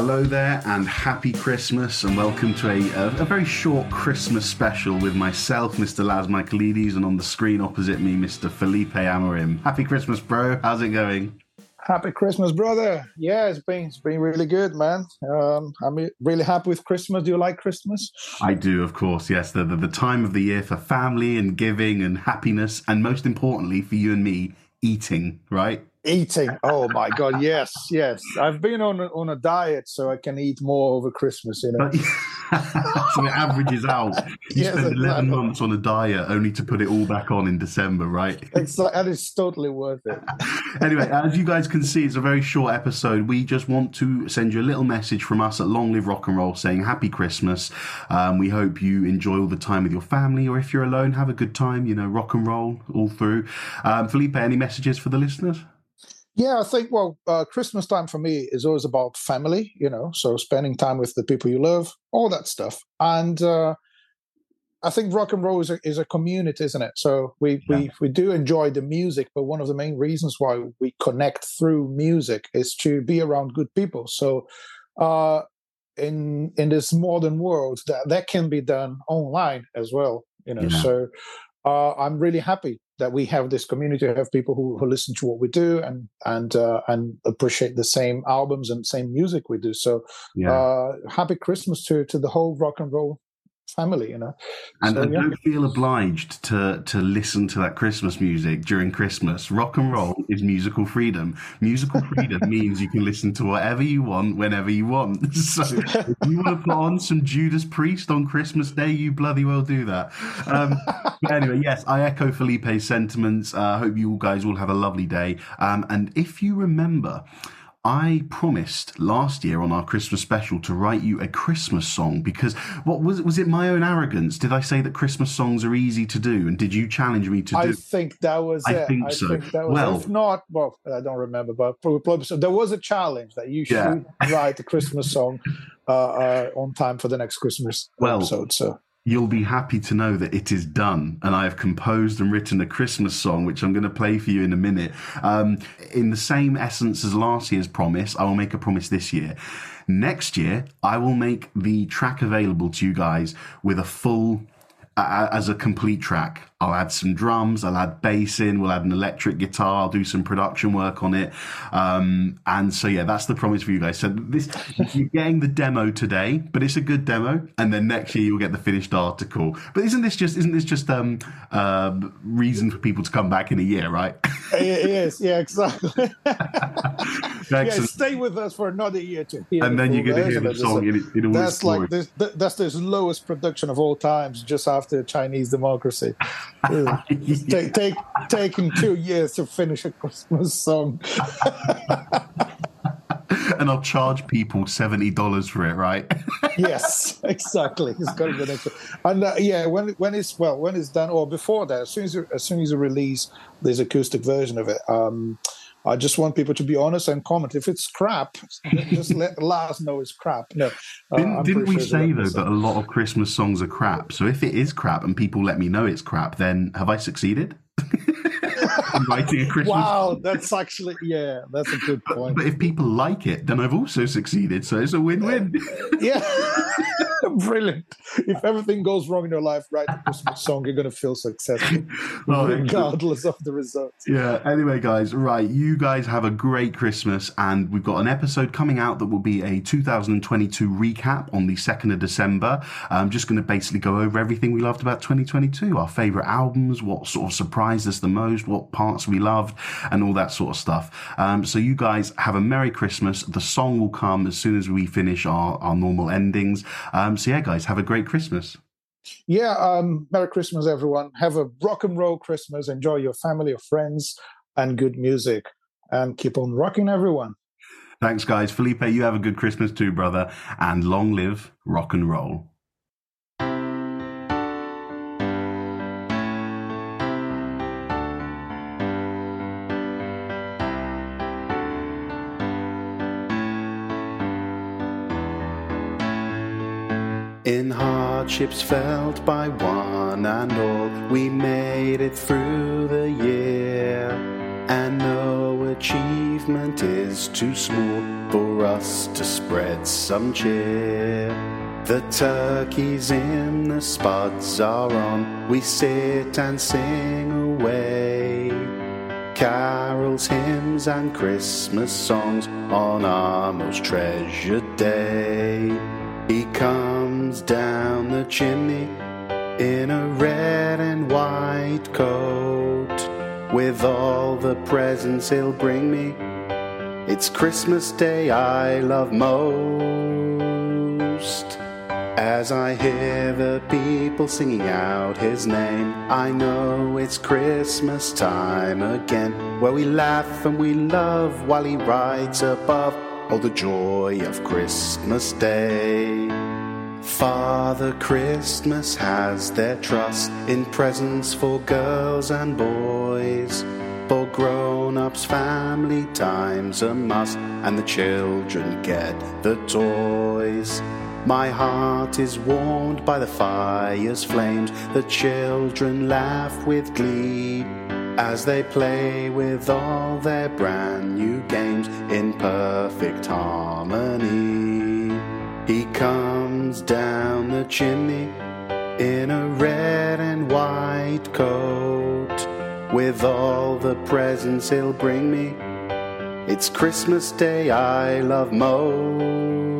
Hello there, and happy Christmas, and welcome to a, a, a very short Christmas special with myself, Mr. Laz Michaelides, and on the screen opposite me, Mr. Felipe Amorim. Happy Christmas, bro. How's it going? Happy Christmas, brother. Yeah, it's been it's been really good, man. Um, I'm really happy with Christmas. Do you like Christmas? I do, of course. Yes, the, the the time of the year for family and giving and happiness, and most importantly for you and me, eating. Right? Eating. Oh my God. Yes, yes. I've been on a, on a diet, so I can eat more over Christmas. You know. so it averages out. You yes, spend 11 exactly. months on a diet only to put it all back on in December, right? It's like, and it's totally worth it. anyway, as you guys can see, it's a very short episode. We just want to send you a little message from us at Long Live Rock and Roll saying Happy Christmas. Um, we hope you enjoy all the time with your family, or if you're alone, have a good time, you know, rock and roll all through. Um, Felipe, any messages for the listeners? Yeah, I think, well, uh, Christmas time for me is always about family, you know, so spending time with the people you love, all that stuff. And uh, I think rock and roll is a, is a community, isn't it? So we, yeah. we, we do enjoy the music, but one of the main reasons why we connect through music is to be around good people. So uh, in in this modern world, that, that can be done online as well, you know. Yeah. So uh, I'm really happy that we have this community, have people who, who listen to what we do and and uh, and appreciate the same albums and same music we do. So yeah. uh, happy Christmas to to the whole rock and roll family, you know. And, so, and yeah. don't feel obliged to to listen to that Christmas music during Christmas. Rock and roll is musical freedom. Musical freedom means you can listen to whatever you want whenever you want. So if you want to put on some Judas Priest on Christmas Day, you bloody well do that. Um, but anyway, yes, I echo Felipe's sentiments. I uh, hope you guys all have a lovely day. Um, and if you remember. I promised last year on our Christmas special to write you a Christmas song because what was it? Was it my own arrogance? Did I say that Christmas songs are easy to do, and did you challenge me to I do? I think that was. I it. think I so. Think was, well, if not, well, I don't remember, but so there was a challenge that you should yeah. write a Christmas song uh, uh, on time for the next Christmas well, episode. So you'll be happy to know that it is done. And I have composed and written a Christmas song, which I'm going to play for you in a minute. Um, in the same essence as last year's promise, I will make a promise this year. Next year, I will make the track available to you guys with a full, as a complete track. I'll add some drums, I'll add bass in, we'll add an electric guitar, I'll do some production work on it. Um, and so, yeah, that's the promise for you guys. So, this you're getting the demo today, but it's a good demo. And then next year, you'll get the finished article. But isn't this just, isn't this just um, uh, reason for people to come back in a year, right? it is, yeah, exactly. yeah, stay with us for another year to hear And then you're going to hear the song in, in all That's like this, that's this lowest production of all times just after Chinese democracy take, take, taking two years to finish a Christmas song. and I'll charge people seventy dollars for it, right? yes, exactly. It's got to be next. And uh, yeah, when when it's well, when it's done, or before that, as soon as you, as soon as you release this acoustic version of it, um, I just want people to be honest and comment. If it's crap, just let Laz know it's crap. No, uh, didn't, didn't we sure say though that a lot of Christmas songs are crap? So if it is crap and people let me know it's crap, then have I succeeded? writing a Christmas. Wow, that's actually yeah, that's a good point. But, but if people like it, then I've also succeeded. So it's a win-win. yeah. Brilliant. If everything goes wrong in your life, write a Christmas song, you're going to feel successful, well, regardless of the results. Yeah. Anyway, guys, right. You guys have a great Christmas, and we've got an episode coming out that will be a 2022 recap on the 2nd of December. I'm just going to basically go over everything we loved about 2022, our favorite albums, what sort of surprised us the most, what parts we loved, and all that sort of stuff. Um, so you guys have a Merry Christmas. The song will come as soon as we finish our, our normal endings. Um, so yeah, guys, have a great Christmas. Yeah, um, Merry Christmas, everyone. Have a rock and roll Christmas. Enjoy your family, your friends, and good music. And keep on rocking, everyone. Thanks, guys. Felipe, you have a good Christmas too, brother. And long live rock and roll. In hardships felt by one and all, we made it through the year. And no achievement is too small for us to spread some cheer. The turkeys in the spuds are on, we sit and sing away. Carols, hymns, and Christmas songs on our most treasured day. He comes down the chimney in a red and white coat with all the presents he'll bring me. It's Christmas Day I love most. As I hear the people singing out his name, I know it's Christmas time again, where we laugh and we love while he rides above. Oh, the joy of Christmas Day. Father Christmas has their trust in presents for girls and boys. For grown ups, family time's a must, and the children get the toys. My heart is warmed by the fire's flames. The children laugh with glee as they play with all their brand new games in perfect harmony. He comes down the chimney in a red and white coat with all the presents he'll bring me. It's Christmas Day I love most.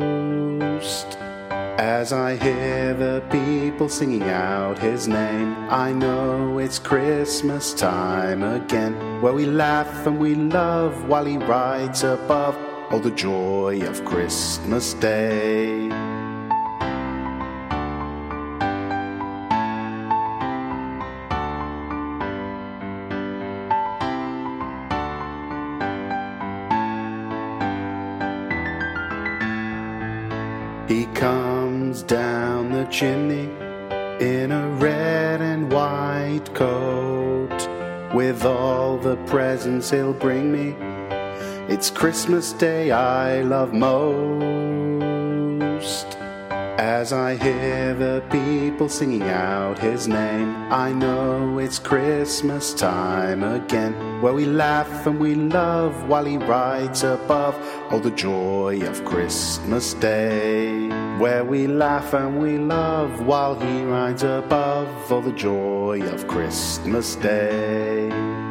As I hear the people singing out his name, I know it's Christmas time again, where we laugh and we love while he rides above. all the joy of Christmas Day. Comes down the chimney in a red and white coat with all the presents he'll bring me. It's Christmas Day I love most. As I hear the people singing out his name, I know it's Christmas time again, where we laugh and we love while he rides above. Oh, the joy of Christmas Day, where we laugh and we love while he rides above. Oh, the joy of Christmas Day.